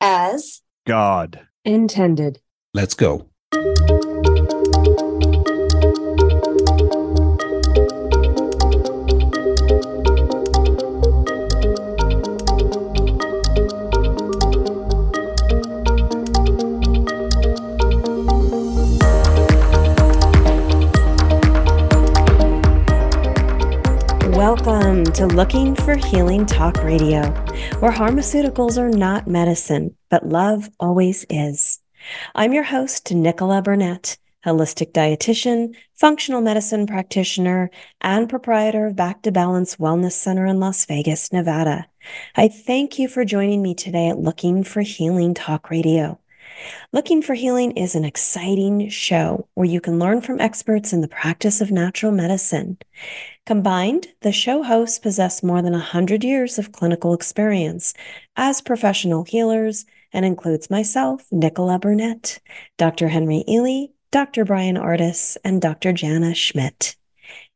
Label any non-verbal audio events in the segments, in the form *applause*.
as God intended. Let's go. To Looking for Healing Talk Radio, where pharmaceuticals are not medicine, but love always is. I'm your host, Nichola Burnett, holistic dietitian, functional medicine practitioner, and proprietor of Back to Balance Wellness Center in Las Vegas, Nevada. I thank you for joining me today at Looking for Healing Talk Radio. Looking for Healing is an exciting show where you can learn from experts in the practice of natural medicine. Combined, the show hosts possess more than 100 years of clinical experience as professional healers and includes myself, Nichola Burnett, Dr. Henry Ealy, Dr. Brian Artis, and Dr. Jana Schmidt.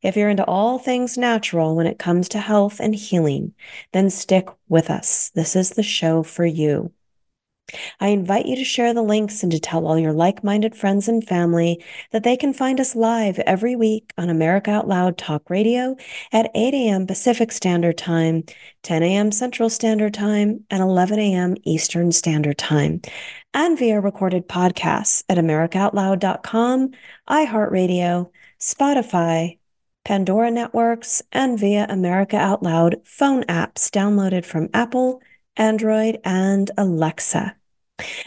If you're into all things natural when it comes to health and healing, then stick with us. This is the show for you. I invite you to share the links and to tell all your like minded friends and family that they can find us live every week on America Out Loud Talk Radio at 8 a.m. Pacific Standard Time, 10 a.m. Central Standard Time, and 11 a.m. Eastern Standard Time, and via recorded podcasts at AmericaOutloud.com, iHeartRadio, Spotify, Pandora Networks, and via America Out Loud phone apps downloaded from Apple. Android, and Alexa.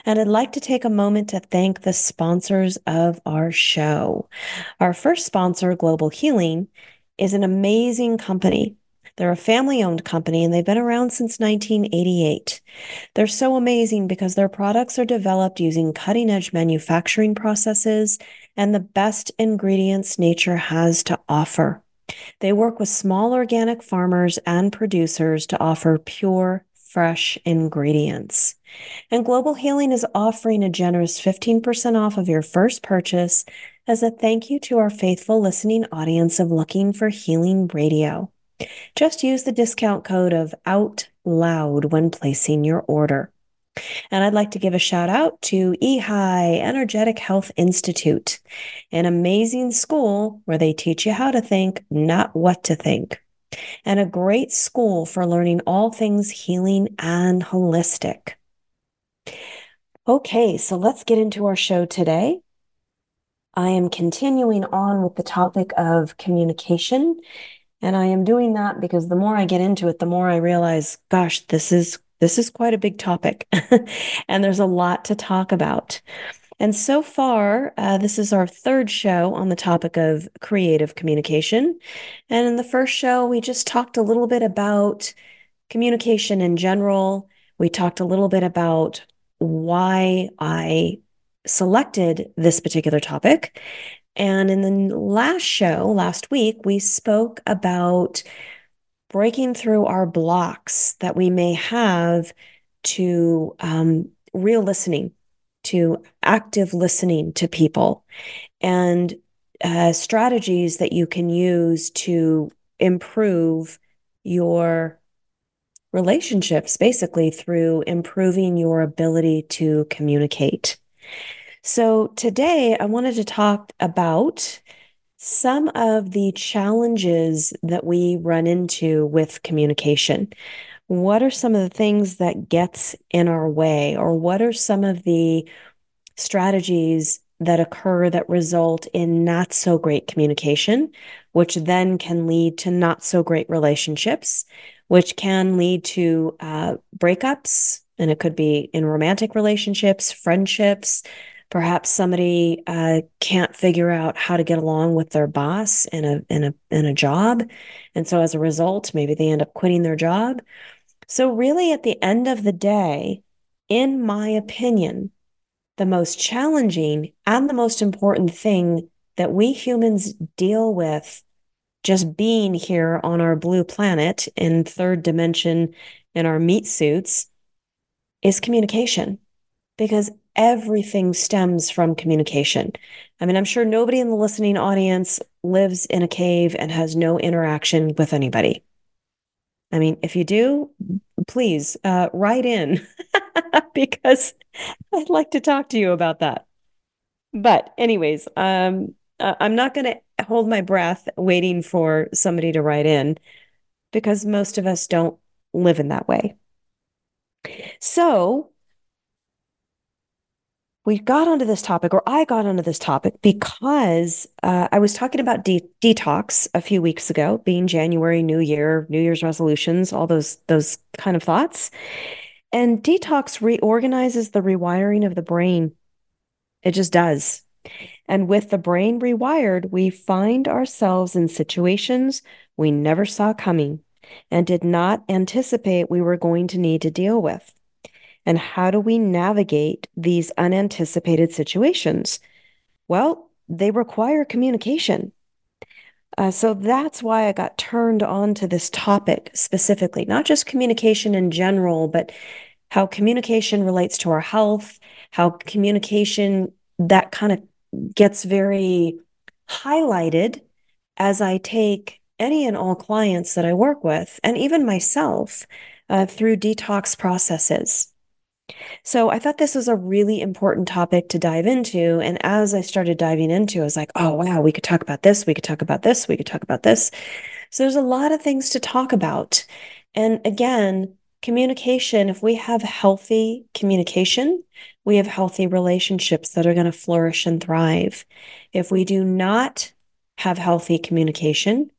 And I'd like to take a moment to thank the sponsors of our show. Our first sponsor, Global Healing, is an amazing company. They're a family owned company and they've been around since 1988. They're so amazing because their products are developed using cutting edge manufacturing processes and the best ingredients nature has to offer. They work with small organic farmers and producers to offer pure, fresh ingredients. And Global Healing is offering a generous 15% off of your first purchase as a thank you to our faithful listening audience of Looking for Healing Radio. Just use the discount code of Out Loud when placing your order. And I'd like to give a shout out to EHI Energetic Health Institute, an amazing school where they teach you how to think, not what to think and a great school for learning all things healing and holistic. Okay, so let's get into our show today. I am continuing on with the topic of communication. And I am doing that because the more I get into it, the more I realize, gosh, this is this is quite a big topic. *laughs* and there's a lot to talk about. And so far, uh, this is our third show on the topic of creative communication. And in the first show, we just talked a little bit about communication in general. We talked a little bit about why I selected this particular topic. And in the last show, last week, we spoke about breaking through our blocks that we may have to um, real listening to active listening to people and uh, strategies that you can use to improve your relationships, basically through improving your ability to communicate. So, today I wanted to talk about some of the challenges that we run into with communication what are some of the things that gets in our way? Or what are some of the strategies that occur that result in not so great communication which then can lead to not so great relationships which can lead to uh, breakups? And it could be in romantic relationships friendships perhaps somebody uh, can't figure out how to get along with their boss in a in a in a job. And so as a result maybe they end up quitting their job so, really, at the end of the day, in my opinion, the most challenging and the most important thing that we humans deal with just being here on our blue planet in third dimension in our meat suits is communication because everything stems from communication. I mean, I'm sure nobody in the listening audience lives in a cave and has no interaction with anybody. I mean, if you do, please uh, write in *laughs* because I'd like to talk to you about that. But, anyways, um, I'm not going to hold my breath waiting for somebody to write in because most of us don't live in that way. So, we got onto this topic, or I got onto this topic because uh, I was talking about de- detox a few weeks ago, being January, New Year, New Year's resolutions, all those those kind of thoughts. And detox reorganizes the rewiring of the brain. It just does. And with the brain rewired, we find ourselves in situations we never saw coming and did not anticipate we were going to need to deal with. And how do we navigate these unanticipated situations? Well, they require communication. Uh, so that's why I got turned on to this topic specifically, not just communication in general, but how communication relates to our health, how communication that kind of gets very highlighted as I take any and all clients that I work with, and even myself, uh, through detox processes. So I thought this was a really important topic to dive into. And as I started diving into, I was like, oh, wow, we could talk about this. We could talk about this. We could talk about this. So there's a lot of things to talk about. And again, communication, if we have healthy communication, we have healthy relationships that are going to flourish and thrive. If we do not have healthy communication,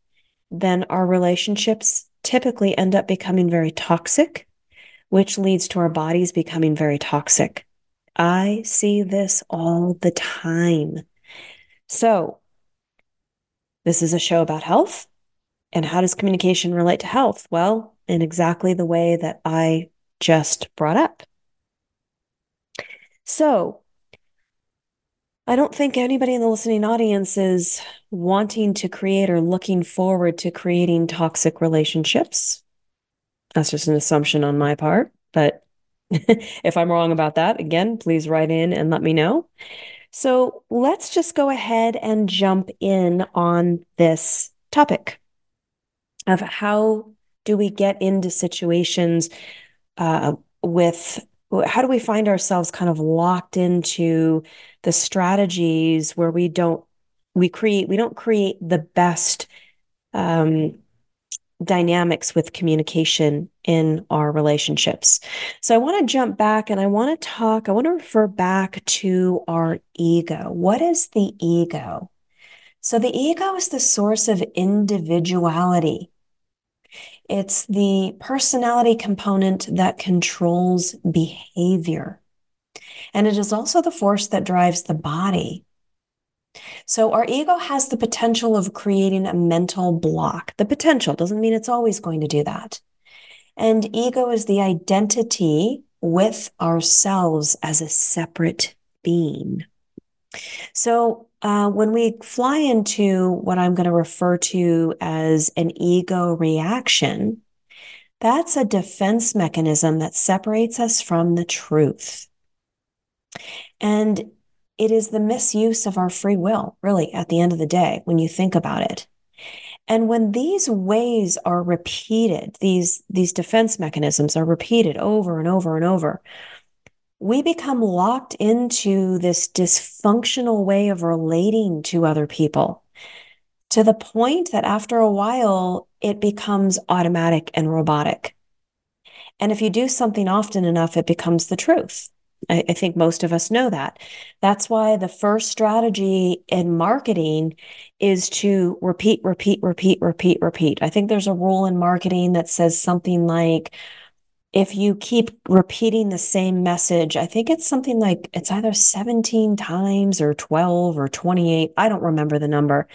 then our relationships typically end up becoming very toxic which leads to our bodies becoming very toxic. I see this all the time. So, this is a show about health. And how does communication relate to health? Well, in exactly the way that I just brought up. So, I don't think anybody in the listening audience is wanting to create or looking forward to creating toxic relationships. That's just an assumption on my part. But *laughs* if I'm wrong about that, again, please write in and let me know. So let's just go ahead and jump in on this topic of how do we get into situations uh, with how do we find ourselves kind of locked into the strategies where we don't we create we don't create the best um, dynamics with communication in our relationships. So I want to jump back and I want to talk, I want to refer back to our ego. What is the ego? So the ego is the source of individuality. It's the personality component that controls behavior. And it is also the force that drives the body. So our ego has the potential of creating a mental block. The potential doesn't mean it's always going to do that. And ego is the identity with ourselves as a separate being. So uh, when we fly into what I'm going to refer to as an ego reaction, that's a defense mechanism that separates us from the truth. And it is the misuse of our free will, really, at the end of the day, when you think about it. And when these ways are repeated, these, these defense mechanisms are repeated over and over and over, we become locked into this dysfunctional way of relating to other people to the point that after a while, it becomes automatic and robotic. And if you do something often enough, it becomes the truth. I, I think most of us know that. That's why the first strategy in marketing is to repeat, repeat, repeat, repeat, repeat. I think there's a rule in marketing that says something like, if you keep repeating the same message, I think it's something like it's either 17 times or 12 or 28. I don't remember the number.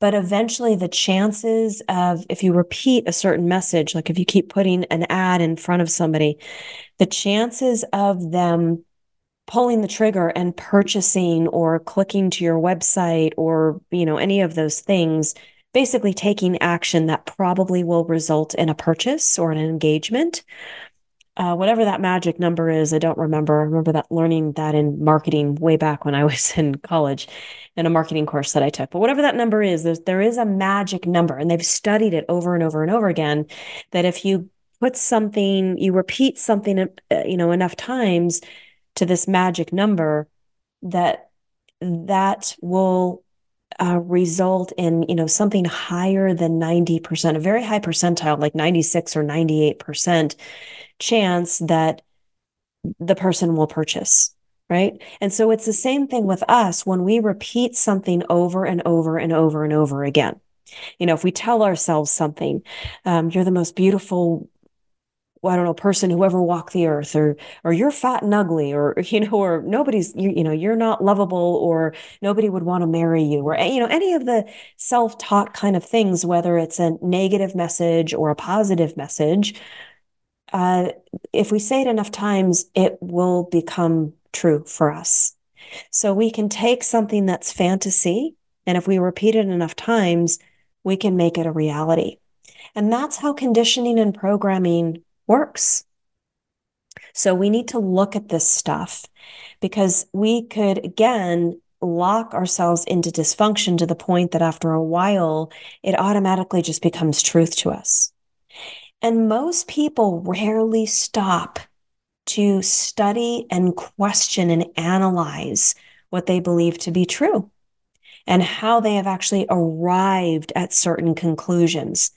But eventually, the chances of if you repeat a certain message, like if you keep putting an ad in front of somebody, the chances of them pulling the trigger and purchasing or clicking to your website or you know any of those things basically taking action that probably will result in a purchase or an engagement uh, whatever that magic number is, I don't remember. I remember that learning that in marketing way back when I *laughs* was in college in a marketing course that I took. But whatever that number is, there's, there is a magic number, and they've studied it over and over and over again. That if you put something, you repeat something, uh, you know, enough times to this magic number, that that will uh, result in you know something higher than 90% a very high percentile like 96 or 98% chance that the person will purchase right? And so it's the same thing with us when we repeat something over and over and over and over again. You know if we tell ourselves something um, you're the most beautiful I don't know, person who ever walked the earth, or or you're fat and ugly, or *laughs* you know, or nobody's you, you know, you're not lovable, or nobody would want to marry you, or you know, any of the self-taught kind of things, whether it's a negative message or a positive message, uh, if we say it enough times, it will become true for us. So we can take something that's fantasy, and if we repeat it enough times, we can make it a reality. And that's how conditioning and programming works. So we need to look at this stuff because we could, again, lock ourselves into dysfunction to the point that after a while, it automatically just becomes truth to us. And most people rarely stop to study and question and analyze what they believe to be true and how they have actually arrived at certain conclusions.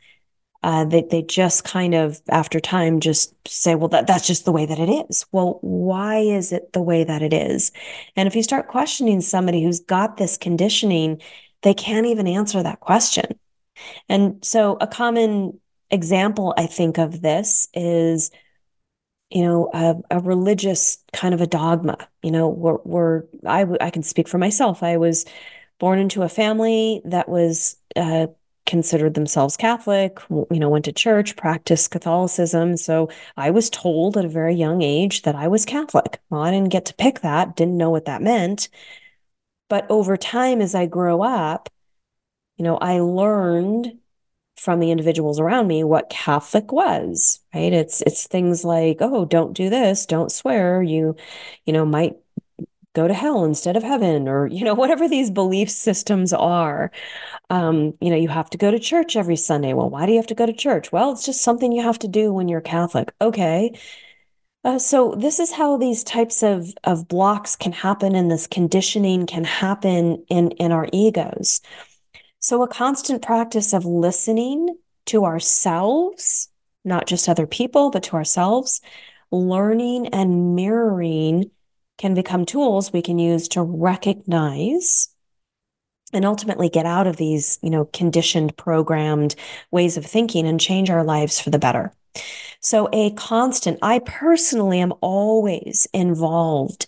Uh, they, they just kind of after time just say well that, that's just the way that it is. Well why is it the way that it is? And if you start questioning somebody who's got this conditioning they can't even answer that question. And so a common example i think of this is you know a, a religious kind of a dogma you know where, where I, I can speak for myself i was born into a family that was uh, considered themselves Catholic, you know, went to church, practiced Catholicism. So I was told at a very young age that I was Catholic. Well, I didn't get to pick that, didn't know what that meant. But over time, as I grow up, you know, I learned from the individuals around me what Catholic was, right? It's it's things like, oh, don't do this, don't swear, you, you know, might go to hell instead of heaven or you know *laughs* whatever these belief systems are. Um, you know you have to go to church every sunday. Well why do you have to go to church? Well it's just something you have to do when you're catholic. Okay. Uh, so this is how these types of of blocks can happen and this conditioning can happen in in our egos so a constant practice of listening to ourselves not just other people but to ourselves learning and mirroring can become tools we can use to recognize and ultimately get out of these, you know, conditioned, programmed ways of thinking and change our lives for the better. So, a constant, I personally am always involved.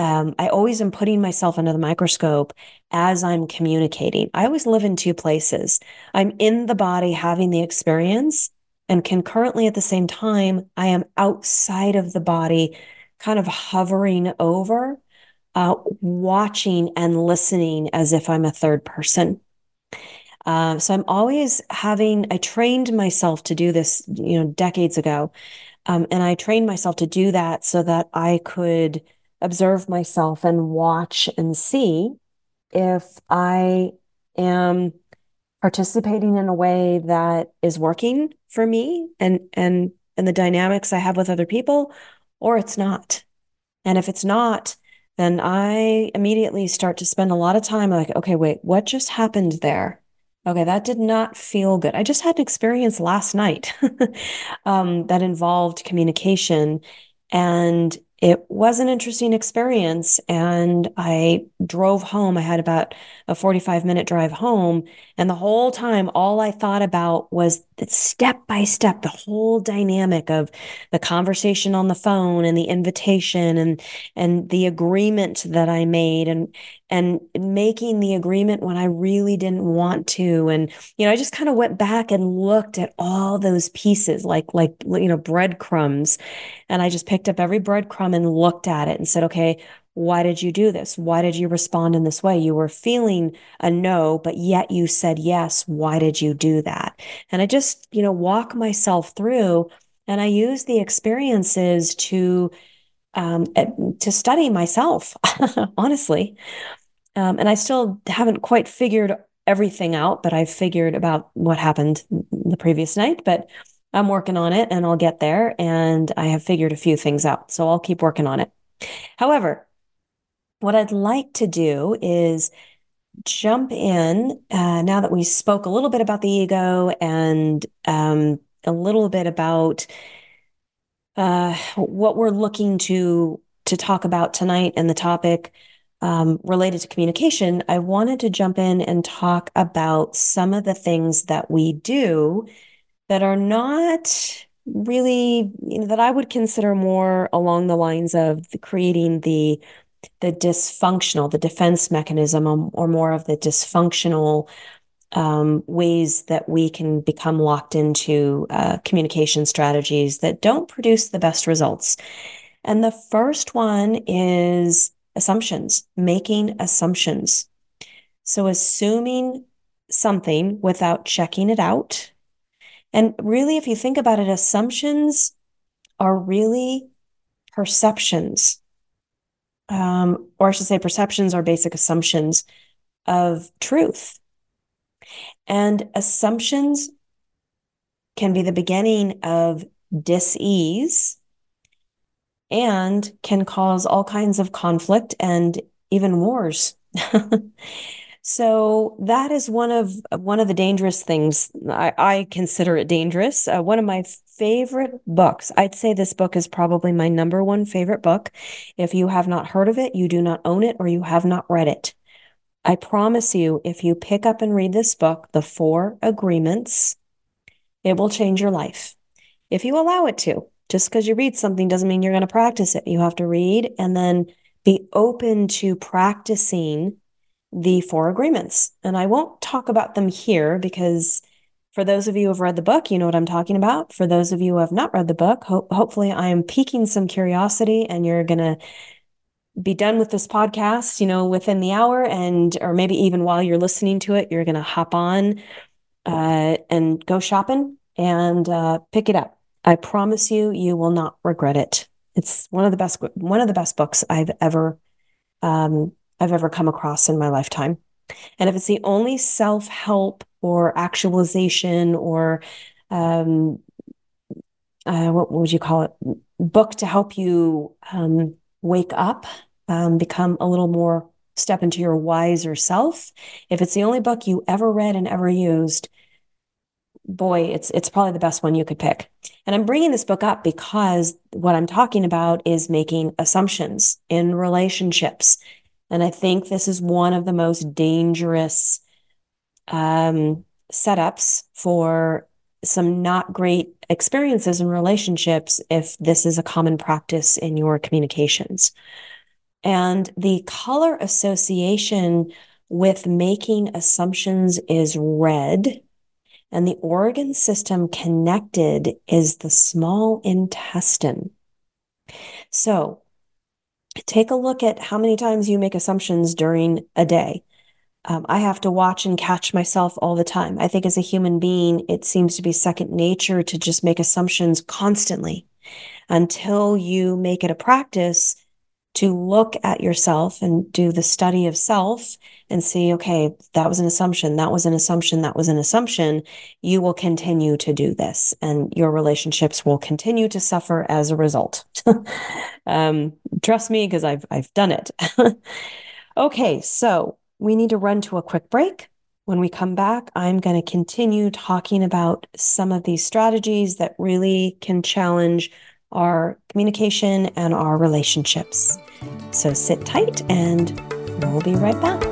Um, I always am putting myself under the microscope as I'm communicating. I always live in two places. I'm in the body having the experience, and concurrently at the same time, I am outside of the body kind of hovering over, uh, watching and listening as if I'm a third person. Uh, so I'm always having, I trained myself to do this, you know, decades ago. Um, and I trained myself to do that so that I could observe myself and watch and see if I am participating in a way that is working for me and and and the dynamics I have with other people or it's not. And if it's not, then I immediately start to spend a lot of time like, okay, wait, what just happened there? Okay, that did not feel good. I just had an experience last night *laughs* um, that involved communication. And it was an interesting experience. And I drove home. I had about a 45 minute drive home. And the whole time, all I thought about was step by step, the whole dynamic of the conversation on the phone and the invitation and, and the agreement that I made and, and making the agreement when I really didn't want to. And, you know, I just kind of went back and looked at all those pieces like, like, you know, breadcrumbs. And I just picked up every breadcrumb and looked at it and said, okay, why did you do this? Why did you respond in this way? You were feeling a no, but yet you said yes. Why did you do that? And I just, you know, walk myself through and I use the experiences to um, eh, to study myself, *laughs* honestly. Um, and I still haven't quite figured everything out, but I've figured about what happened the previous night. But I'm working on it and I'll get there. And I have figured a few things out. So I'll keep working on it. However, what I'd like to do is jump in uh, now that we spoke a little bit about the ego and um, a little bit about uh, what we're looking to to talk about tonight and the topic um, related to communication, I wanted to jump in and talk about some of the things that we do that are not really you know, that I would consider more along the lines of creating the the dysfunctional, the defense mechanism, um, or more of the dysfunctional um, ways that we can become locked into uh, communication strategies that don't produce the best results. And the first one is assumptions, making assumptions. So, assuming something without checking it out. And really, if you think about it, assumptions are really perceptions. Um, or I should say, perceptions are basic assumptions of truth. And assumptions can be the beginning of dis-ease and can cause all kinds of conflict and even wars. *laughs* so that is one of one of the dangerous things. I, I consider it dangerous. Uh, one of my favorite books. I'd say this book is probably my number one favorite book. If you have not heard of it, you do not own it, or you have not read it. I promise you, if you pick up and read this book, The Four Agreements, it will change your life if you allow it to. Just because you read something doesn't mean you're going to practice it. You have to read and then be open to practicing the four agreements. And I won't talk about them here because for those of you who have read the book, you know what I'm talking about. For those of you who have not read the book, ho- hopefully I am piquing some curiosity and you're going to be done with this podcast, you know, within the hour and or maybe even while you're listening to it, you're going to hop on uh, and go shopping and uh, pick it up. I promise you, you will not regret it. It's one of the best one of the best books I've ever um, I've ever come across in my lifetime. And if it's the only self help or actualization or um, uh, what, would you call it book to help you um, wake up, um, become a little more step into your wiser self. If it's the only book you ever read and ever used, boy, it's it's probably the best one you could pick. And I'm bringing this book up because what I'm talking about is making assumptions in relationships. And I think this is one of the most dangerous um, setups for some not great experiences and relationships if this is a common practice in your communications. And the color association with making assumptions is red. And the organ system connected is the small intestine. So take a look at how many times you make assumptions during a day um, I have to watch and catch myself all the time. I think as a human being, it seems to be second nature to just make assumptions constantly until you make it a practice to look at yourself and do the study of self and see, okay, that was an assumption, that was an assumption, that was an assumption. You will continue to do this and your relationships will continue to suffer as a result. *laughs* um, trust me, because I've, I've done it. *laughs* okay, so we need to run to a quick break. When we come back, I'm going to continue talking about some of these strategies that really can challenge our communication and our relationships. So sit tight and we'll be right back.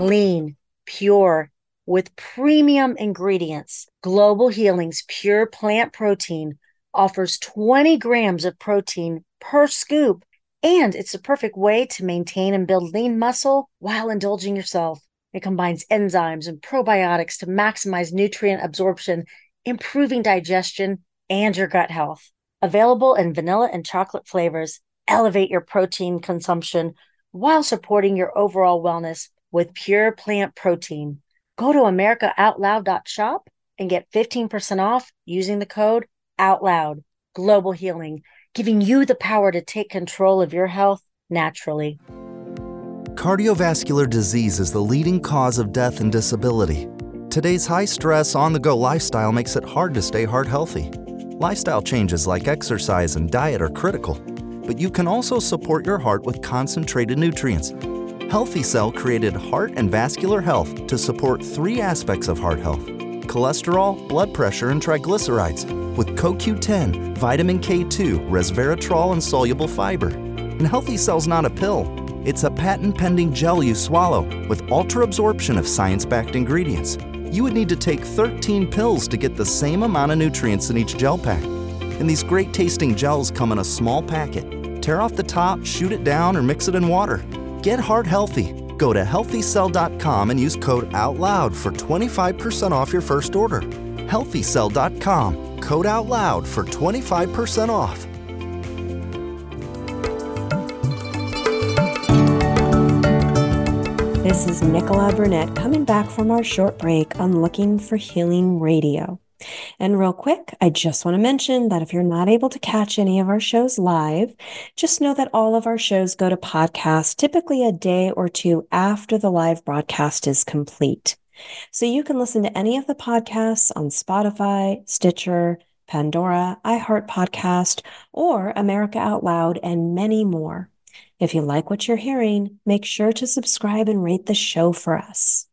Lean, pure, with premium ingredients, Global Healing's pure plant protein offers 20 grams of protein per scoop and it's the perfect way to maintain and build lean muscle while indulging yourself. It combines enzymes and probiotics to maximize nutrient absorption, improving digestion and your gut health. Available in vanilla and chocolate flavors, elevate your protein consumption while supporting your overall wellness with pure plant protein. Go to AmericaOutloud.shop and get 15% off using the code OUTLOUD Global Healing, giving you the power to take control of your health naturally. Cardiovascular disease is the leading cause of death and disability. Today's high stress, on the go lifestyle makes it hard to stay heart healthy. Lifestyle changes like exercise and diet are critical, but you can also support your heart with concentrated nutrients. Healthy Cell created Heart and Vascular Health to support three aspects of heart health cholesterol, blood pressure, and triglycerides with CoQ10, vitamin K2, resveratrol, and soluble fiber. And Healthy Cell's not a pill. It's a patent pending gel you swallow with ultra absorption of science backed ingredients. You would need to take 13 pills to get the same amount of nutrients in each gel pack. And these great tasting gels come in a small packet. Tear off the top, shoot it down, or mix it in water. Get heart healthy. Go to healthycell.com and use code OUTLOUD for 25% off your first order. Healthycell.com, code out loud for 25% off. This is Nichola Burnett coming back from our short break on Looking for Healing Radio. And real quick, I just want to mention that if you're not able to catch any of our shows live, just know that all of our shows go to podcast typically a day or two after the live broadcast is complete. So you can listen to any of the podcasts on Spotify, Stitcher, Pandora, iHeart Podcast, or America Out Loud, and many more. If you like what you're hearing, make sure to subscribe and rate the show for us.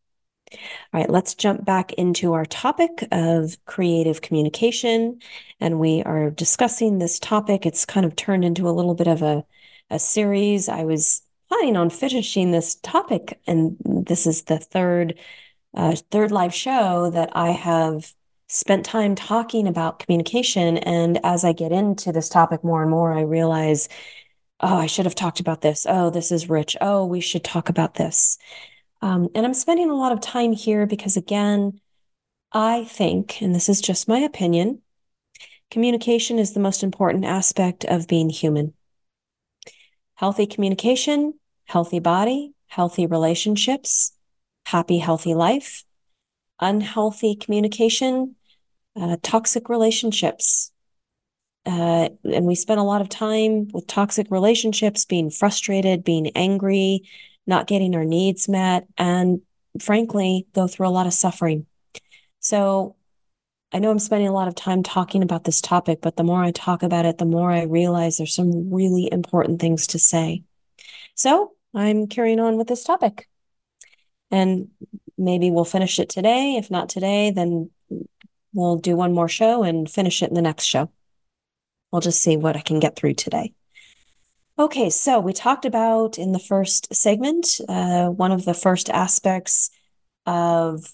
All right, let's jump back into our topic of creative communication. And we are discussing this topic. It's kind of turned into a little bit of a, a series. I was planning on finishing this topic, and this is the third uh, third live show that I have spent time talking about communication. And as I get into this topic more and more, I realize oh, I should have talked about this. Oh, this is rich. Oh, we should talk about this. Um, and I'm spending a lot of time here because, again, I think, and this is just my opinion, communication is the most important aspect of being human. Healthy communication, healthy body, healthy relationships, happy, healthy life. Unhealthy communication, uh, toxic relationships, uh, and we spend a lot of time with toxic relationships, being frustrated, being angry, not getting our needs met, and frankly, go through a lot of suffering. So I know I'm spending a lot of time talking about this topic, but the more I talk about it, the more I realize there's some really important things to say. So I'm carrying on with this topic. And maybe we'll finish it today. If not today, then we'll do one more show and finish it in the next show. I'll just see what I can get through today. Okay, so we talked about in the first segment, uh, one of the first aspects of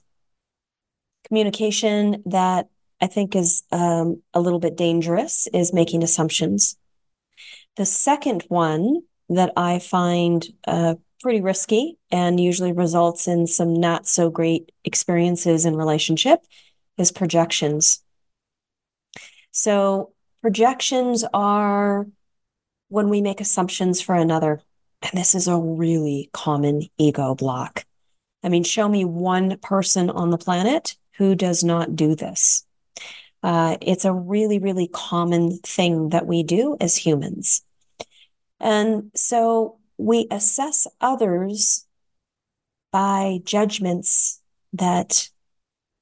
communication that I think is um, a little bit dangerous is making assumptions. The second one that I find uh, pretty risky and usually results in some not so great experiences in relationship is projections. So Projections are when we make assumptions for another. And this is a really common ego block. I mean, show me one person on the planet who does not do this. Uh, it's a really, really common thing that we do as humans. And so we assess others by judgments that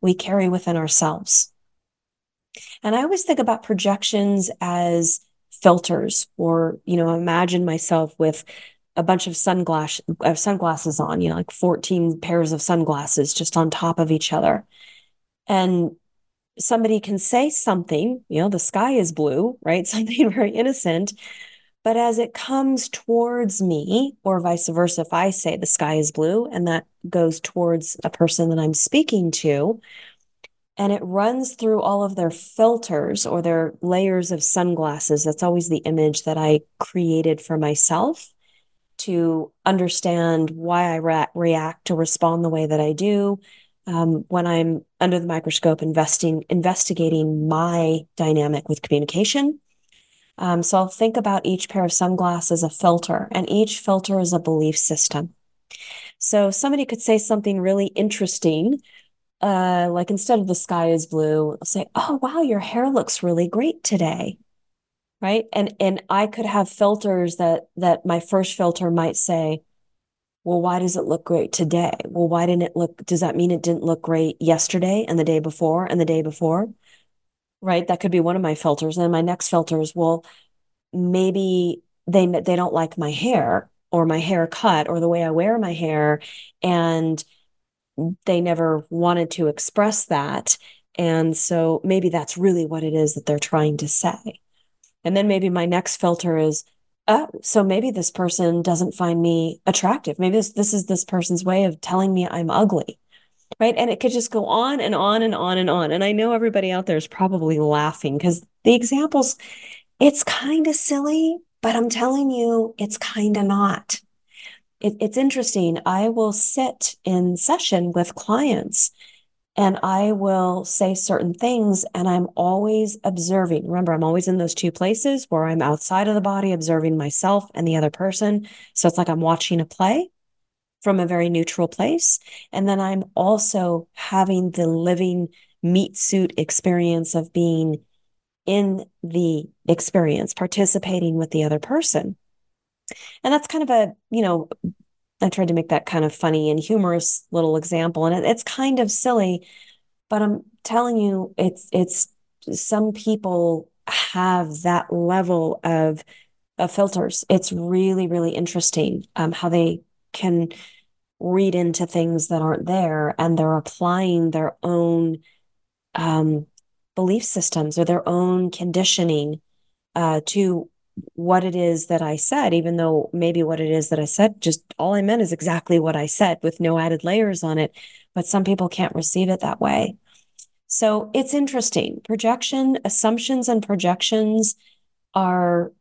we carry within ourselves. And I always think about projections as filters or, you know, imagine myself with a bunch of sunglass uh, sunglasses on, you know, like 14 pairs of sunglasses just on top of each other. And somebody can say something, you know, the sky is blue, right? *laughs* Something very innocent. But as it comes towards me, or vice versa, if I say the sky is blue and that goes towards a person that I'm speaking to, and it runs through all of their filters or their layers of sunglasses. That's always the image that I created for myself to understand why I re- react to respond the way that I do um, when I'm under the microscope investing investigating my dynamic with communication. Um, so I'll think about each pair of sunglasses as a filter, and each filter is a belief system. So somebody could say something really interesting uh, like instead of the sky is blue, I'll say, "Oh wow, your hair looks really great today." Right? And and I could have filters that that my first filter might say, "Well, why does it look great today?" Well, why didn't it look does that mean it didn't look great yesterday and the day before and the day before? Right? That could be one of my filters. And my next filters, well, maybe they they don't like my hair or my haircut or the way I wear my hair. And they never wanted to express that. And so maybe that's really what it is that they're trying to say. And then maybe my next filter is oh so maybe this person doesn't find me attractive. Maybe this this is this person's way of telling me I'm ugly right and it could just go on and on and on and on and I know everybody out there is probably laughing because the examples it's kind of silly but I'm telling you, it's kind of not. It, it's interesting. I will sit in session with clients and I will say certain things, and I'm always observing. Remember, I'm always in those two places where I'm outside of the body, observing myself and the other person. So it's like I'm watching a play from a very neutral place. And then I'm also having the living meat suit experience of being in the experience, participating with the other person. And that's kind of a, you know, I tried to make that kind of funny and humorous little example. And it, it's kind of silly, but I'm telling you, it's, it's, some people have that level of, of filters. It's really, really interesting um, how they can read into things that aren't there and they're applying their own um, belief systems or their own conditioning uh, to what it is that I said, even though maybe what it is that I said, just all I meant is exactly what I said with no added layers on it. But some people can't receive it that way. So it's interesting. Projection, assumptions, and projections are,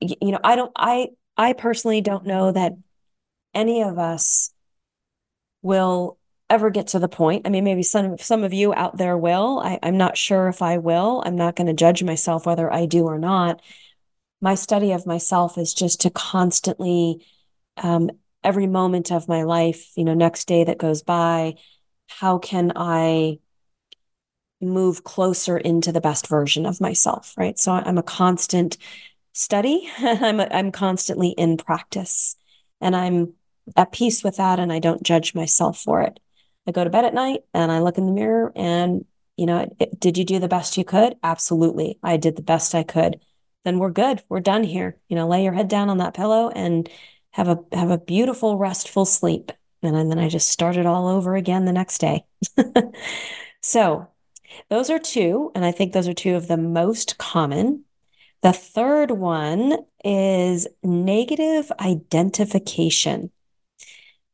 you know, I don't, I, I personally don't know that any of us will ever get to the point. I mean, maybe some some of you out there will. I, I'm not sure if I will. I'm not going to judge myself whether I do or not. My study of myself is just to constantly, um, every moment of my life, you know, next day that goes by, how can I move closer into the best version of myself, right? So I'm a constant study. *laughs* I'm a, I'm constantly in practice, and I'm at peace with that, and I don't judge myself for it. I go to bed at night and I look in the mirror and, you know, it, did you do the best you could? Absolutely. I did the best I could. Then we're good. We're done here. You know, lay your head down on that pillow and have a have a beautiful restful sleep. And then I just start it all over again the next day. *laughs* so, those are two, and I think those are two of the most common. The third one is negative identification.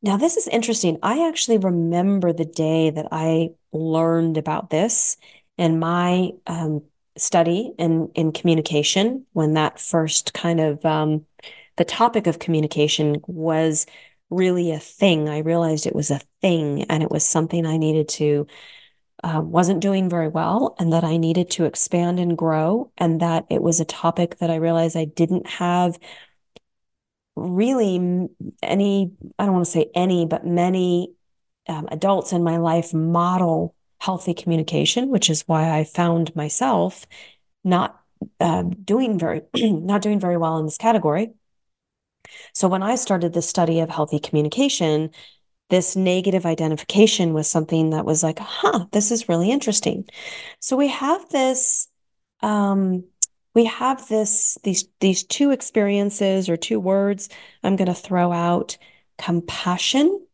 Now, this is interesting. I actually remember the day that I learned about this in my um, study in, in communication, when that first kind of um, the topic of communication was really a thing. I realized it was a thing and it was something I needed to, uh, wasn't doing very well, and that I needed to expand and grow, and that it was a topic that I realized I didn't have really any, I don't want to say any, but many um, adults in my life model healthy communication, which is why I found myself not uh, doing very, *clears throat* not doing very well in this category. So when I started the study of healthy communication, this negative identification was something that was like, huh, this is really interesting. So we have this um, we have this these these two experiences or two words i'm going to throw out compassion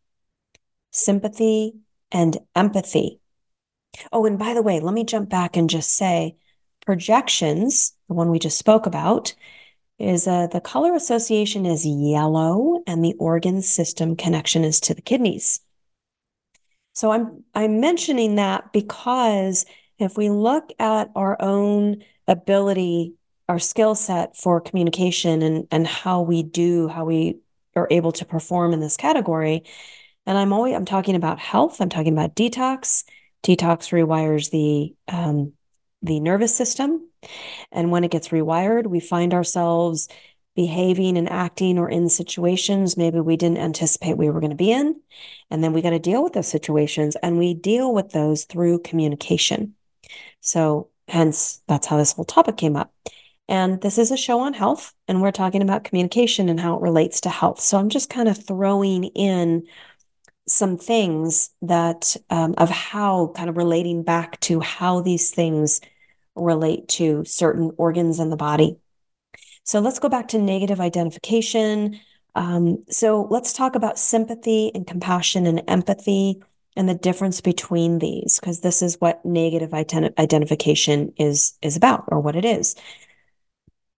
sympathy and empathy. Oh and by the way let me jump back and just say projections the one we just spoke about is uh, the color association is yellow and the organ system connection is to the kidneys. So i'm i'm mentioning that because if we look at our own ability, our skill set for communication and, and how we do, how we are able to perform in this category. And I'm always, I'm talking about health. I'm talking about detox. Detox rewires the, um, the nervous system. And when it gets rewired, we find ourselves behaving and acting or in situations maybe we didn't anticipate we were going to be in. And then we got to deal with those situations and we deal with those through communication. So, hence, that's how this whole topic came up. And this is a show on health, and we're talking about communication and how it relates to health. So, I'm just kind of throwing in some things that um, of how kind of relating back to how these things relate to certain organs in the body. So let's go back to negative identification. Um, so let's talk about sympathy and compassion and empathy and the difference between these, because this is what negative ident- identification is is about, or what it is.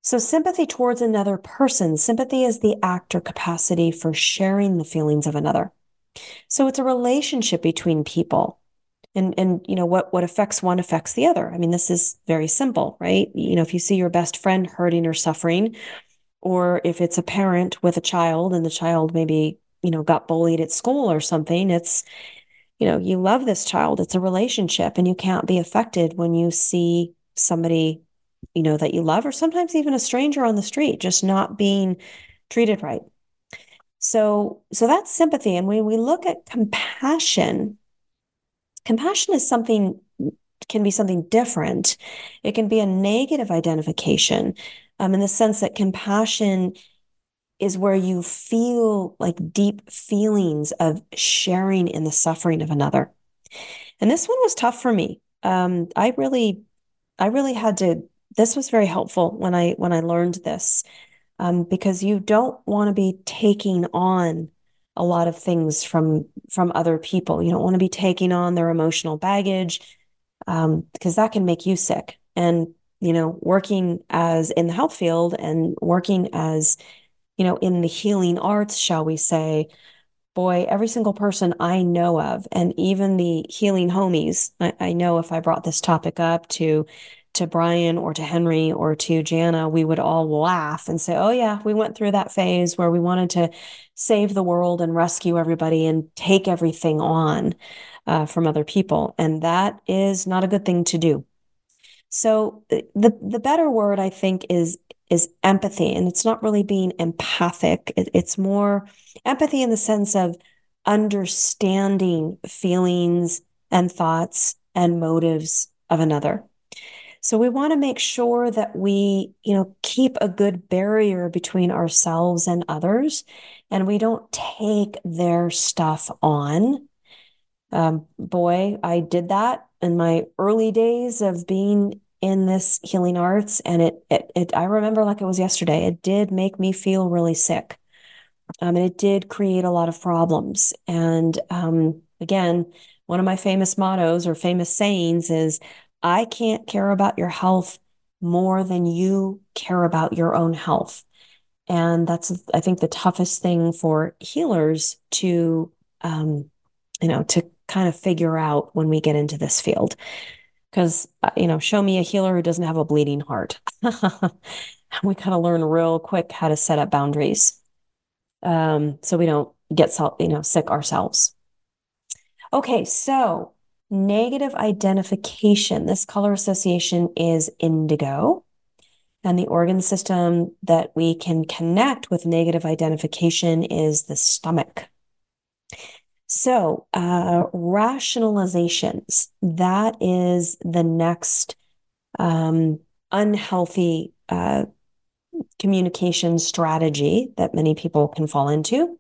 So, sympathy towards another person, sympathy is the act or capacity for sharing the feelings of another. So it's a relationship between people. And and you know what what affects one affects the other. I mean, this is very simple, right? You know, if you see your best friend hurting or suffering, or if it's a parent with a child and the child maybe, you know, got bullied at school or something, it's you know, you love this child. It's a relationship and you can't be affected when you see somebody, you know, that you love or sometimes even a stranger on the street just not being treated right. So, so that's sympathy. And when we look at compassion, compassion is something, can be something different. It can be a negative identification um, in the sense that compassion is where you feel like deep feelings of sharing in the suffering of another. And this one was tough for me. Um, I really, I really had to, this was very helpful when I, when I learned this um, because you don't want to be taking on a lot of things from from other people. You don't want to be taking on their emotional baggage um, because that can make you sick. And you know, working as in the health field and working as you know in the healing arts, shall we say, boy, every single person I know of, and even the healing homies, I, I know if I brought this topic up to to Brian or to Henry or to Jana, we would all laugh and say, Oh, yeah, we went through that phase where we wanted to save the world and rescue everybody and take everything on uh, from other people. And that is not a good thing to do. So the the better word I think is is empathy and it's not really being empathic it, it's more empathy in the sense of understanding feelings and thoughts and motives of another so we want to make sure that we, you know, keep a good barrier between ourselves and others, and we don't take their stuff on. Um, boy, I did that in my early days of being in this healing arts, and it, it, it I remember like it was yesterday. It did make me feel really sick, um, and it did create a lot of problems. And um, again, one of my famous mottos or famous sayings is I can't care about your health more than you care about your own health. And that's, I think, the toughest thing for healers to, um, you know, to kind of figure out when we get into this field. Because, uh, you know, show me a healer who doesn't have a bleeding heart. *laughs* we kind of learn real quick how to set up boundaries um, so we don't get, you know, sick ourselves. Okay, so Negative identification. This color association is indigo. And the organ system that we can connect with negative identification is the stomach. So, uh, rationalizations, that is the next um, unhealthy uh, communication strategy that many people can fall into.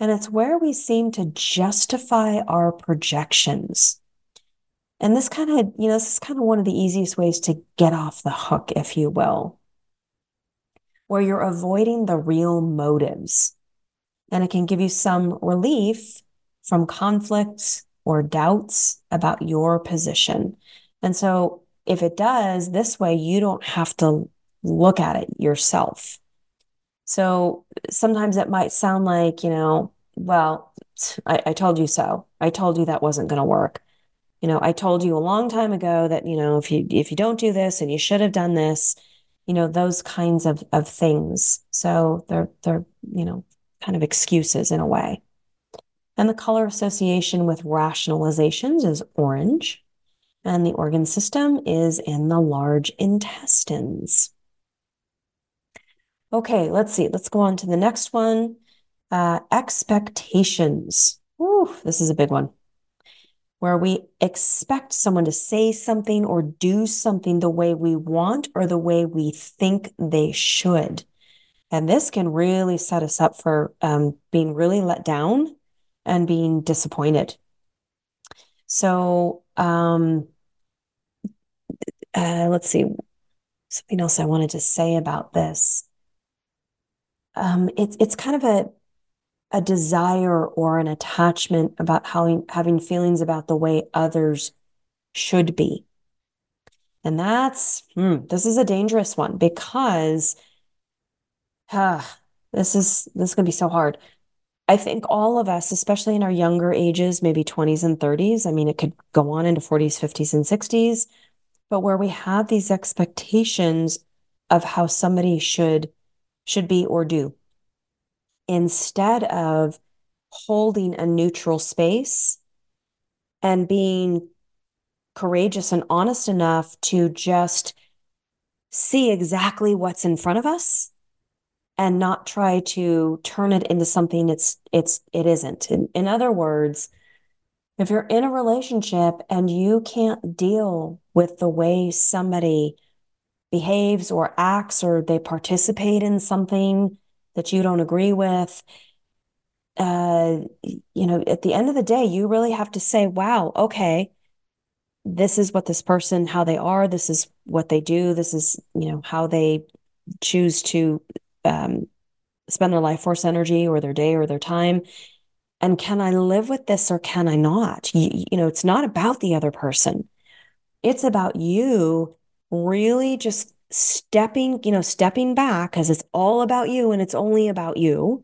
And it's where we seem to justify our projections. And this kind of, you know, this is kind of one of the easiest ways to get off the hook, if you will, where you're avoiding the real motives. And it can give you some relief from conflicts or doubts about your position. And so, if it does, this way you don't have to look at it yourself. So sometimes it might sound like, you know, well, I, I told you so. I told you that wasn't going to work you know, I told you a long time ago that, you know, if you if you don't do this and you should have done this, you know, those kinds of of things. So they're they're, you know, kind of excuses in a way. And the color association with rationalizations is orange. And the organ system is in the large intestines. Okay, let's see. Let's go on to the next one. Uh, expectations. Ooh, this is a big one. Where we expect someone to say something or do something the way we want or the way we think they should. And this can really set us up for um, being really let down and being disappointed. So, um, uh, let's see, something else I wanted to say about this. Um, it's it's kind of a a desire or an attachment about how having feelings about the way others should be. And that's hmm, this is a dangerous one because uh, this is this is gonna be so hard. I think all of us, especially in our younger ages, maybe 20s and 30s, I mean, it could go on into 40s, 50s, and 60s, but where we have these expectations of how somebody should should be or do. Instead of holding a neutral space and being courageous and honest enough to just see exactly what's in front of us and not try to turn it into something it's it's it isn't. In, in other words if you're in a relationship and you can't deal with the way somebody behaves or acts or they participate in something that you don't agree with uh you know at the end of the day you really have to say wow okay this is what this person how they are. This is what they do. This is you know how they choose to um, spend their life force energy or their day or their time. And can i live with this or can i not? You, you know it's not about the other person. It's about you really just stepping you know stepping back because it's all about you and it's only about you.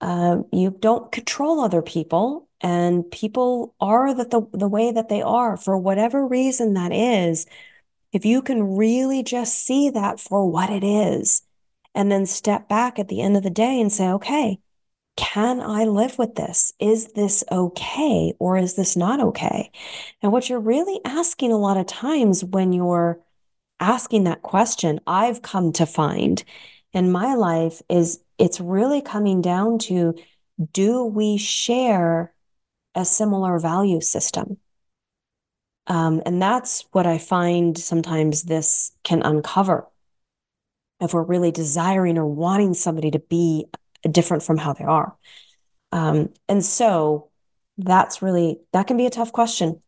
Uh, you don't control other people and people are the, the, the way that they are for whatever reason that is. If you can really just see that for what it is and then step back at the end of the day and say, okay, can I live with this? Is this okay or is this not okay? And what you're really asking a lot of times when you're asking that question, I've come to find in my life is it's really coming down to do we share a similar value system? Um, and that's what I find sometimes this can uncover if we're really desiring or wanting somebody to be different from how they are. Um, and so that's really, that can be a tough question.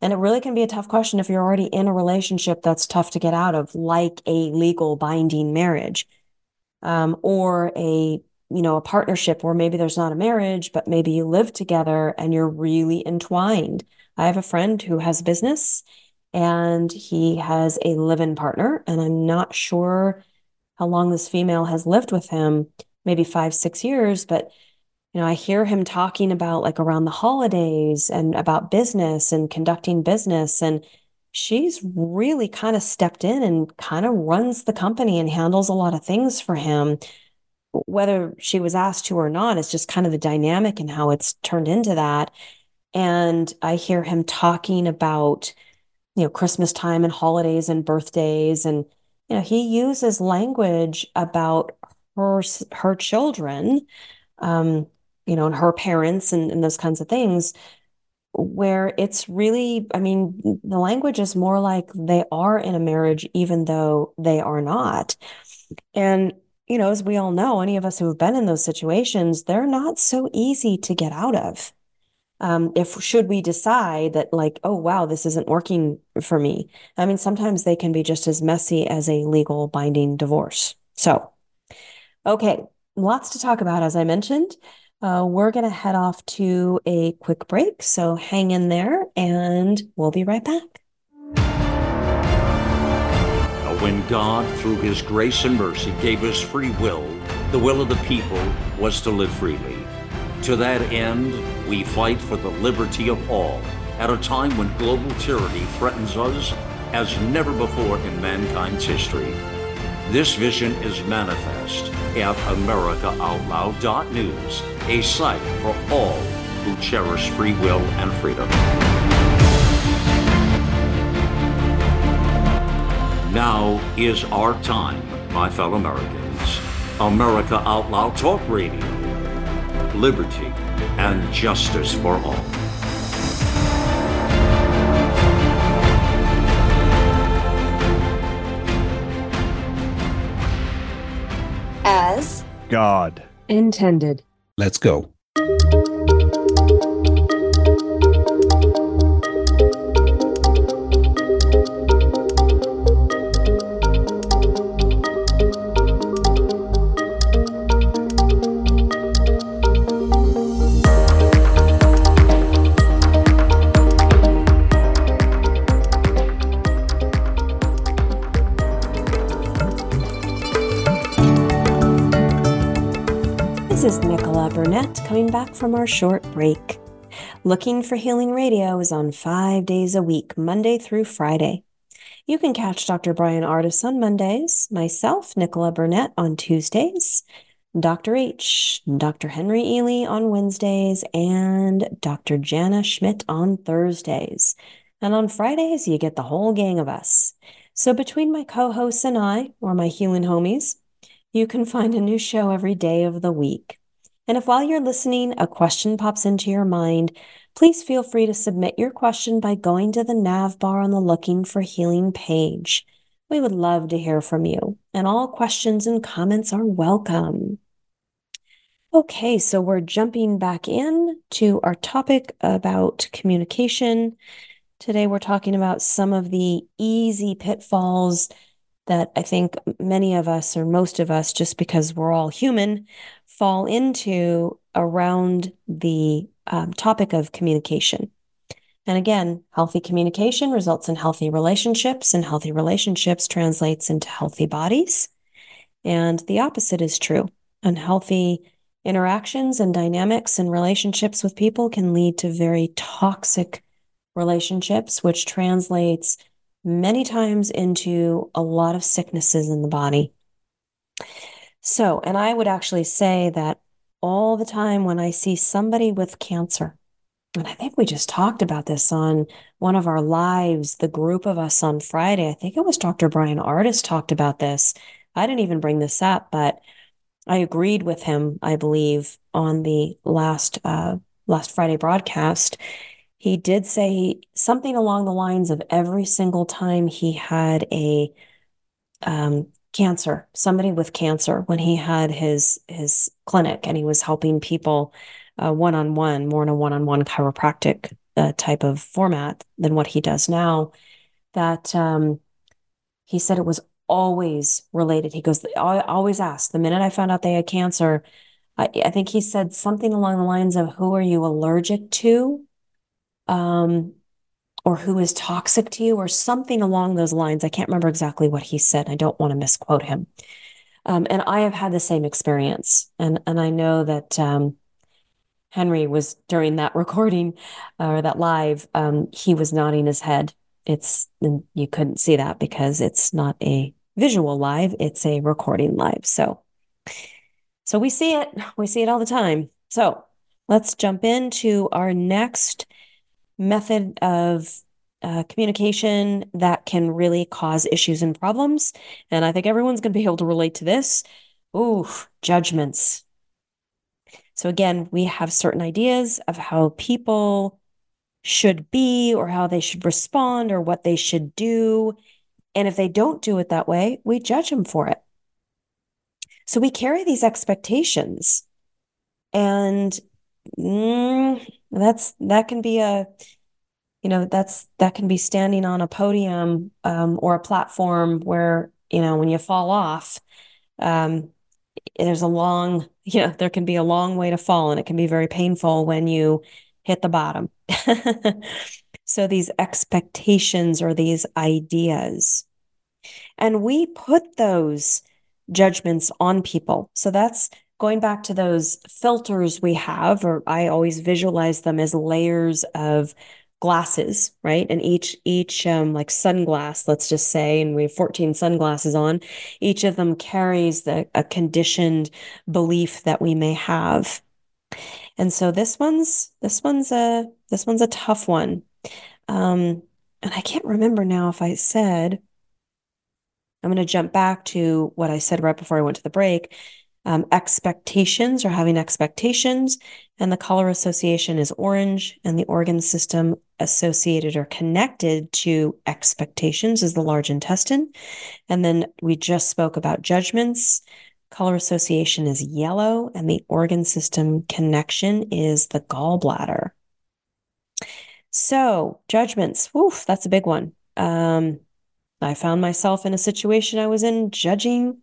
And it really can be a tough question if you're already in a relationship that's tough to get out of, like a legal binding marriage um, or a you know a partnership where maybe there's not a marriage but maybe you live together and you're really entwined i have a friend who has business and he has a live-in partner and i'm not sure how long this female has lived with him, maybe five, six years. But, you know, I hear him talking about like around the holidays and about business and conducting business. And she's really kind of stepped in and kind of runs the company and handles a lot of things for him. Whether she was asked to or not, it's just kind of the dynamic and how it's turned into that. And I hear him talking about, you know, Christmas time and holidays and birthdays and you know, he uses language about her her children, um, you know, and her parents and, and those kinds of things, where it's really, I mean, the language is more like they are in a marriage, even though they are not. And you know, as we all know, any of us who have been in those situations, they're not so easy to get out of um, if should we decide that like oh wow this isn't working for me i mean sometimes they can be just as messy as a legal binding divorce. So okay lots to talk about as i mentioned. Uh, we're going to head off to a quick break so hang in there and we'll be right back. When God, through His grace and mercy, gave us free will, the will of the people was to live freely. To that end, we fight for the liberty of all at a time when global tyranny threatens us as never before in mankind's history. This vision is manifest at AmericaOutloud.news, a site for all who cherish free will and freedom. Now is our time, my fellow Americans. America Out Loud Talk Radio. Liberty and justice for all. As God intended. Let's go. Burnett coming back from our short break. Looking for Healing Radio is on five days a week, Monday through Friday. You can catch Dr. Bryan Ardis on Mondays, myself, Nichola Burnett, on Tuesdays, Dr. H, Dr. Henry Ealy on Wednesdays, and Dr. Jana Schmidt on Thursdays. And on Fridays, you get the whole gang of us. So between my co hosts and I, or my healing homies, you can find a new show every day of the week. And if while you're listening, a question pops into your mind, please feel free to submit your question by going to the nav bar on the Looking for Healing page. We would love to hear from you, and all questions and comments are welcome. Okay, so we're jumping back in to our topic about communication. Today, we're talking about some of the easy pitfalls that I think many of us, or most of us, just because we're all human, fall into around the um, topic of communication. And again, healthy communication results in healthy relationships, and healthy relationships translates into healthy bodies. And the opposite is true. Unhealthy interactions and dynamics and relationships with people can lead to very toxic relationships, which translates many times into a lot of sicknesses in the body. So, and I would actually say that all the time when I see somebody with cancer, and I think we just talked about this on one of our lives, the group of us on Friday. I think it was Dr. Bryan Ardis talked about this. I didn't even bring this up, but I agreed with him, I believe, on the last uh, last Friday broadcast he did say something along the lines of every single time he had a um, cancer, somebody with cancer, when he had his his clinic and he was helping people one on one, more in a one on one chiropractic uh, type of format than what he does now. That um, he said it was always related. He goes, I always ask the minute I found out they had cancer. I, I think he said something along the lines of, "Who are you allergic to?" um, or who is toxic to you or something along those lines. I can't remember exactly what he said. I don't want to misquote him. Um, and I have had the same experience. And, and I know that um, Henry was during that *laughs* recording uh, or that live, um, he was nodding his head. It's, and you couldn't see that because it's not a visual live, it's a recording live. So, so we see it, we see it all the time. So let's jump into our next method of uh, communication that can really cause issues and problems. And I think everyone's going to be able to relate to this. Ooh, judgments. So, again, we have certain ideas of how people should be or how they should respond or what they should do. And if they don't do it that way, we judge them for it. So we carry these expectations. And mm, that's that can be a you know that's that can be standing on a podium um, or a platform where you know when you fall off um, there's a long *laughs* you know there can be a long way to fall and it can be very painful when you hit the bottom. *laughs* So these expectations or these ideas and we put those judgments on people. So that's going back to those filters we have, or I always visualize them as layers of glasses, right? And each each um, like sunglass, let's just say, and we have 14 sunglasses on, each of them carries the a conditioned belief that we may have. And so this one's this one's a this one's a tough one. Um, and I can't remember now if I said I'm going to jump back to what I said right before I went to the break um, expectations or having expectations. And the color association is orange, and the organ system associated or connected to expectations is the large intestine. And then we just spoke about judgments. Color association is yellow, and the organ system connection is the gallbladder. So, judgments, oof, that's a big one. Um, I found myself in a situation I was in judging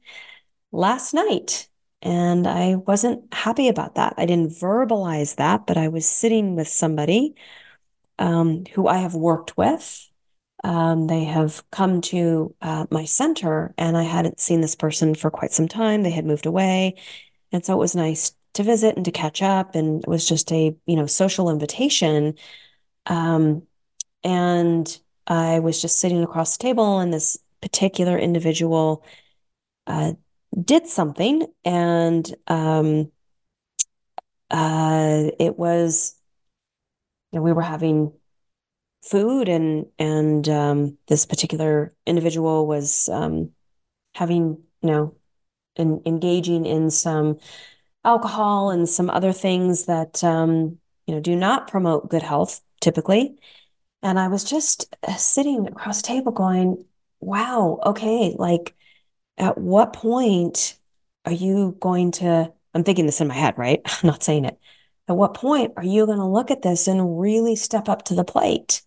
last night, and I wasn't happy about that. I didn't verbalize that, but I was sitting with somebody um, who I have worked with. Um, they have come to uh, my center, and I hadn't seen this person for quite some time. They had moved away. And so it was nice to visit and to catch up. And it was just a, you know, social invitation. Um, and I was just sitting across the table, and this particular individual uh, did something, and um, uh, it was you know, we were having food and and um, this particular individual was um, having you know in, engaging in some alcohol and some other things that um, you know do not promote good health typically. And i was just uh, sitting across the table going wow okay like at what point are you going to i'm thinking this in my head right? I'm *laughs* not saying it. At what point are you going to look at this and really step up to the plate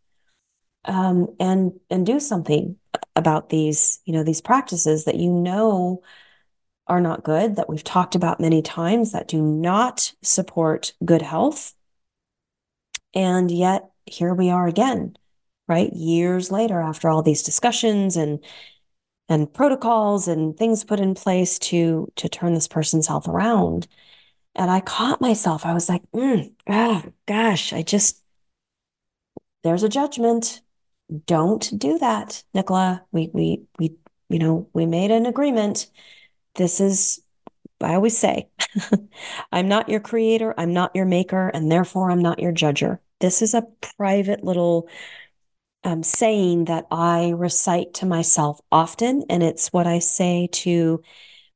um, and and do something about these you know these practices that you know are not good that we've talked about many times that do not support good health? And yet here we are again right? Years later after all these discussions and and protocols and things put in place to to turn this person's health around and I caught myself. I was like, mm, oh, gosh, I just, there's a judgment. Don't do that, Nichola. We, we, we, you know, we made an agreement. This is, I always say, *laughs* I'm not your creator, I'm not your maker, and therefore I'm not your judger. This is a private little um, saying that I recite to myself often. And it's what I say to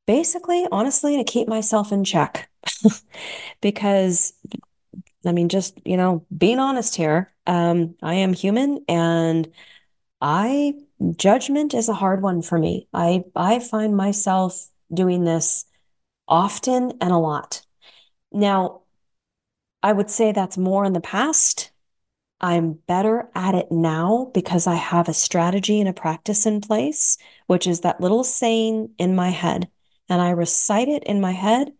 basically, honestly, to keep myself in check. *laughs* because I mean, just, you know, being honest here, um, I am human and I judgment is a hard one for me. I I find myself doing this often and a lot. Now, I would say that's more in the past. I'm better at it now because I have a strategy and a practice in place, which is that little saying in my head. And I recite it in my head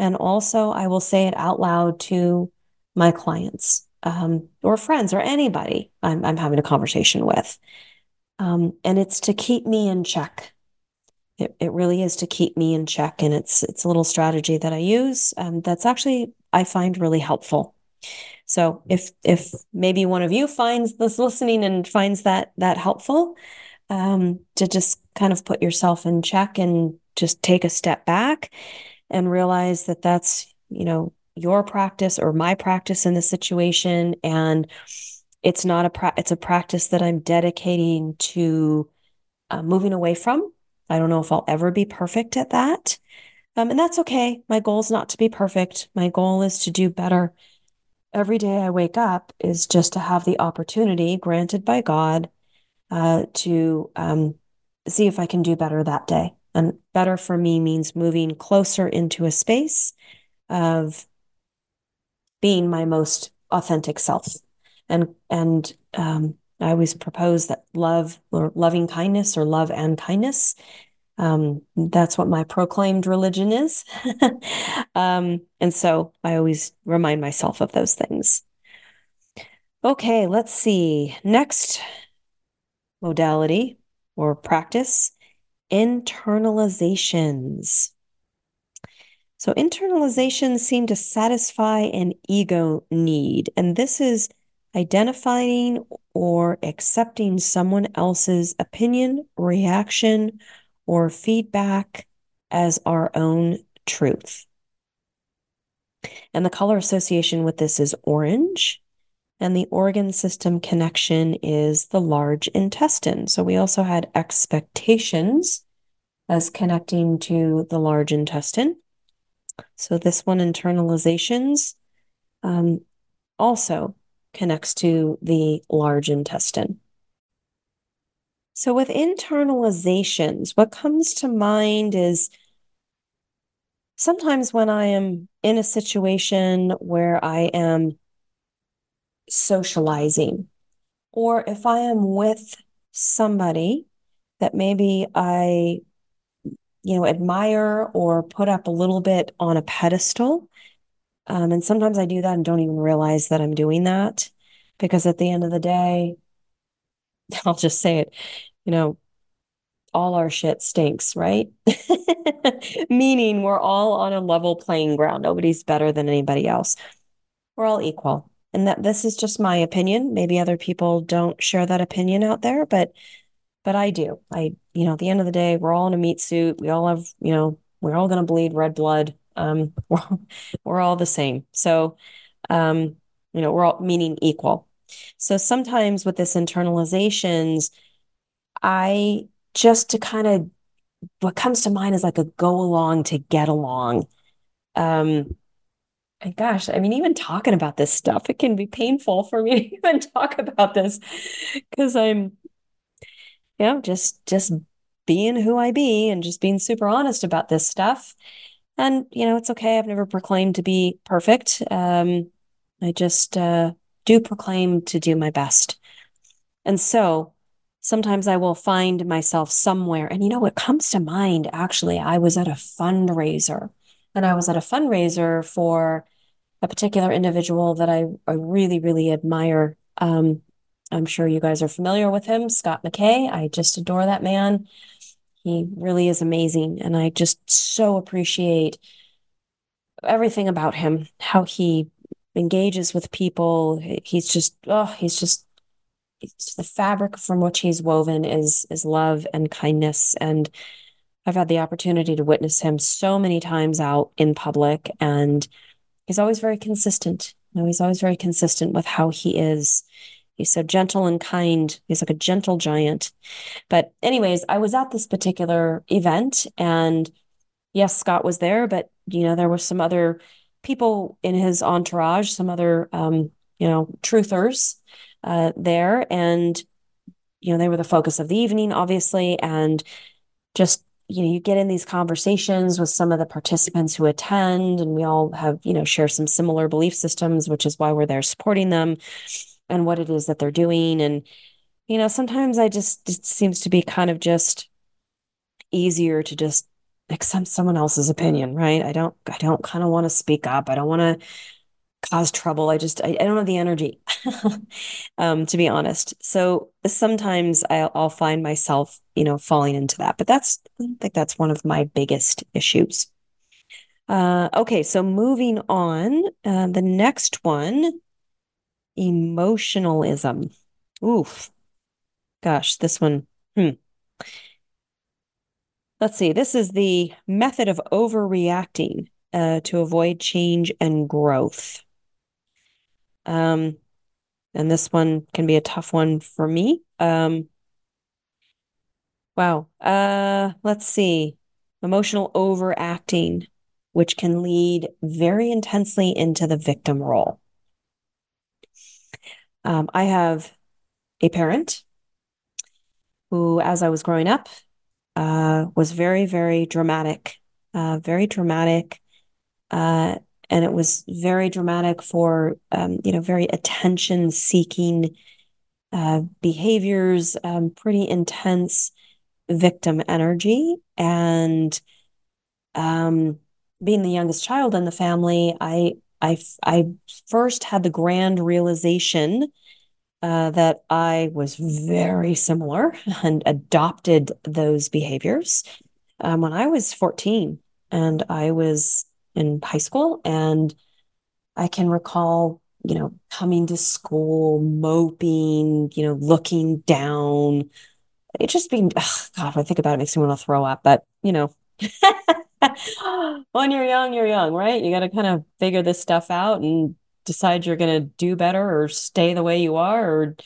and also, I will say it out loud to my clients um, or friends or anybody I'm, I'm, having a conversation with. Um, and it's to keep me in check. It, it really is to keep me in check. And it's, it's a little strategy that I use um, that's actually, I find really helpful. So if, if maybe one of you finds this listening and finds that, that helpful, um, to just kind of put yourself in check and just take a step back and realize that that's, you know, your practice or my practice in the situation. And it's not a, pra- it's a practice that I'm dedicating to uh, moving away from. I don't know if I'll ever be perfect at that. Um, and that's okay. My goal is not to be perfect. My goal is to do better. Every day I wake up is just to have the opportunity granted by God uh, to um, see if I can do better that day. And better for me means moving closer into a space of being my most authentic self. And and um, I always propose that love or loving kindness or love and kindness. Um, that's what my proclaimed religion is. *laughs* um, and so I always remind myself of those things. Okay, let's see. Next modality or practice internalizations. So, internalizations seem to satisfy an ego need, and this is identifying or accepting someone else's opinion, reaction, or feedback as our own truth. And the color association with this is orange. And the organ system connection is the large intestine. So we also had expectations as connecting to the large intestine. So this one, internalizations, um, also connects to the large intestine. So with internalizations, what comes to mind is sometimes when I am in a situation where I am socializing, or if I am with somebody that maybe I, you know, admire or put up a little bit on a pedestal. Um, and sometimes I do that and don't even realize that I'm doing that because at the end of the day, *laughs* I'll just say it, you know, all our shit stinks, right? *laughs* Meaning we're all on a level playing ground. Nobody's better than anybody else. We're all equal. And that this is just my opinion. Maybe other people don't share that opinion out there, but but I do. I, you know, at the end of the day, we're all in a meat suit. We all have, you know, we're all to bleed red blood. Um, *laughs* we're, we're all the same. So, um, you know, we're all meaning equal. So sometimes with this internalizations, I just to kind of what comes to mind is like a go along to get along. Um, and gosh, I mean, even talking about this stuff, it can be painful for me *laughs* to even talk about this because I'm, you know, just just being who I be and just being super honest about this stuff. And you know, it's okay. I've never proclaimed to be perfect. Um, I just uh, do proclaim to do my best. And so sometimes I will find myself somewhere. And you know what comes to mind? Actually, I was at a fundraiser and I was at a fundraiser for a particular individual that I, I really, really admire. Um, I'm sure you guys are familiar with him, Scott McKay. I just adore that man. He really is amazing. And I just so appreciate everything about him, how he engages with people. He's just, oh, he's just the fabric from which he's woven is is love and kindness and I've had the opportunity to witness him so many times out in public and he's always very consistent. You know, he's always very consistent with how he is. He's so gentle and kind. He's like a gentle giant. But anyways, I was at this particular event and yes, Scott was there, but you know, there were some other people in his entourage, some other um, you know, truthers uh, there. And, you know, they were the focus of the evening, obviously. And just, you know, you get in these conversations with some of the participants who attend, and we all have, you know, share some similar belief systems, which is why we're there supporting them and what it is that they're doing. And, you know, sometimes I just, it seems to be kind of just easier to just accept someone else's opinion, right? I don't, I don't kind of want to speak up. I don't want to cause trouble. I just I, I don't have the energy, *laughs* um, to be honest. So sometimes I'll, I'll find myself, you know, falling into that. But that's I think that's one of my biggest issues. Uh, okay, so moving on, uh, the next one, emotionalism. Oof, gosh, this one. Hmm. Let's see. This is the method of overreacting uh, to avoid change and growth. Um, and this one can be a tough one for me. Um, wow. Uh, let's see. Emotional overacting, which can lead very intensely into the victim role. Um, I have a parent who, as I was growing up, uh, was very, very dramatic, uh, very dramatic, uh, and it was very dramatic for um, you know very attention seeking uh, behaviors um, pretty intense victim energy. And um, being the youngest child in the family i i i first had the grand realization uh, that i was very similar *laughs* and adopted those behaviors um, when i was 14 and i was in high school. And I can recall, you know, coming to school, moping, you know, looking down. It just being, ugh, God, I think about it, it makes me want to throw up. But, you know, *laughs* when you're young, you're young, right? You got to kind of figure this stuff out and decide you're going to do better or stay the way you are or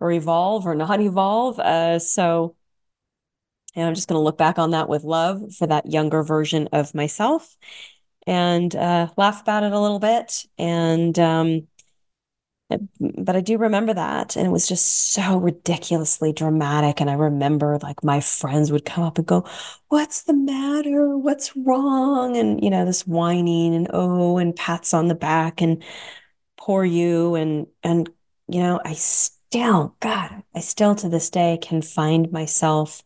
or evolve or not evolve. Uh, so, and I'm just going to look back on that with love for that younger version of myself and uh, laugh about it a little bit. And um, but I do remember that. And it was just so ridiculously dramatic. And I remember like my friends would come up and go, What's the matter? What's wrong? And, you know, this whining and oh, and pats on the back and poor you. And, and, you know, I still, God, I still to this day can find myself.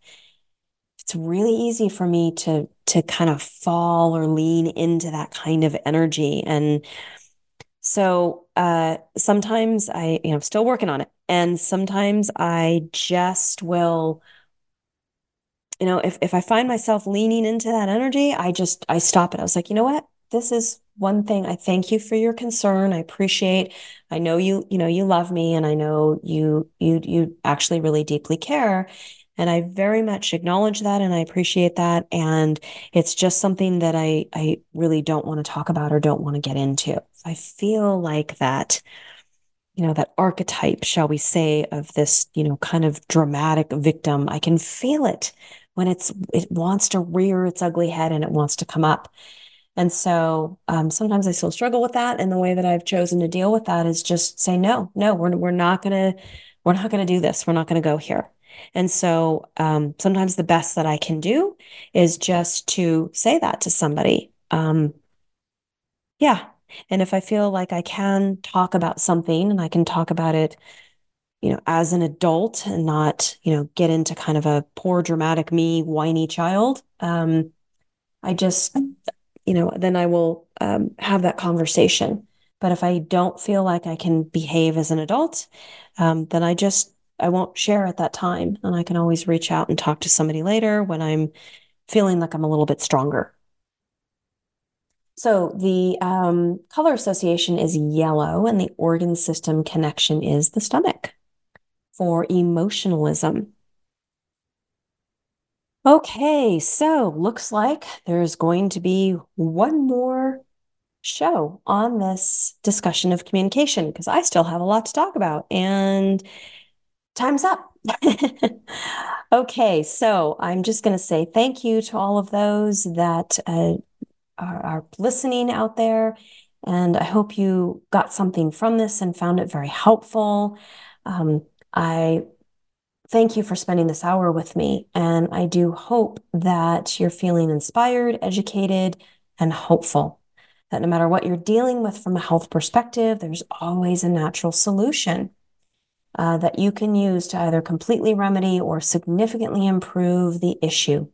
It's really easy for me to, to kind of fall or lean into that kind of energy. And, so uh, sometimes I, you know, still working on it. And sometimes I just will, you know, if, if I find myself leaning into that energy, I just, I stop it. I was like, you know what? This is one thing. I thank you for your concern. I appreciate, I know you, you know, you love me and I know you, you, you actually really deeply care. And I very much acknowledge that and I appreciate that. And it's just something that I, I really don't want to talk about or don't want to get into. I feel like that, you know, that archetype, shall we say, of this, you know, kind of dramatic victim, I can feel it when it's it wants to rear its ugly head and it wants to come up. And so um, sometimes I still struggle with that. And the way that I've chosen to deal with that is just say, no, no, we're, we're not going to, we're not going to do this. We're not going to go here. And so um, sometimes the best that I can do is just to say that to somebody. Um, yeah, and if I feel like I can talk about something and I can talk about it, you know, as an adult and not, you know, get into kind of a poor dramatic me whiny child, um, I just, you know, then I will um, have that conversation. But if I don't feel like I can behave as an adult, um, then I just I won't share at that time, and I can always reach out and talk to somebody later when I'm feeling like I'm a little bit stronger. So the um, color association is yellow, and the organ system connection is the stomach for emotionalism. Okay, so looks like there's going to be one more show on this discussion of communication because I still have a lot to talk about and time's up. *laughs* okay, so I'm just going to say thank you to all of those that uh, are, are listening out there. And I hope you got something from this and found it very helpful. Um, I thank you for spending this hour with me. And I do hope that you're feeling inspired, educated, and hopeful. That no matter what you're dealing with from a health perspective, there's always a natural solution uh, that you can use to either completely remedy or significantly improve the issue.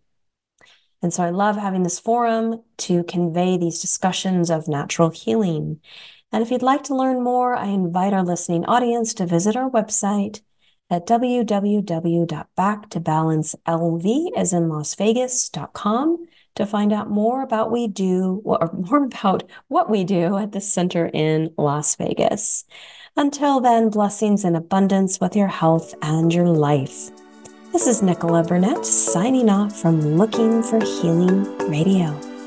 And so I love having this forum to convey these discussions of natural healing. And if you'd like to learn more, I invite our listening audience to visit our website at www.backtobalancelv as in Las Vegas.com to find out more about we do or *laughs* more about what we do at the center in Las Vegas. Until then, blessings and abundance with your health and your life. This is Nichola Burnett signing off from Looking for Healing Radio.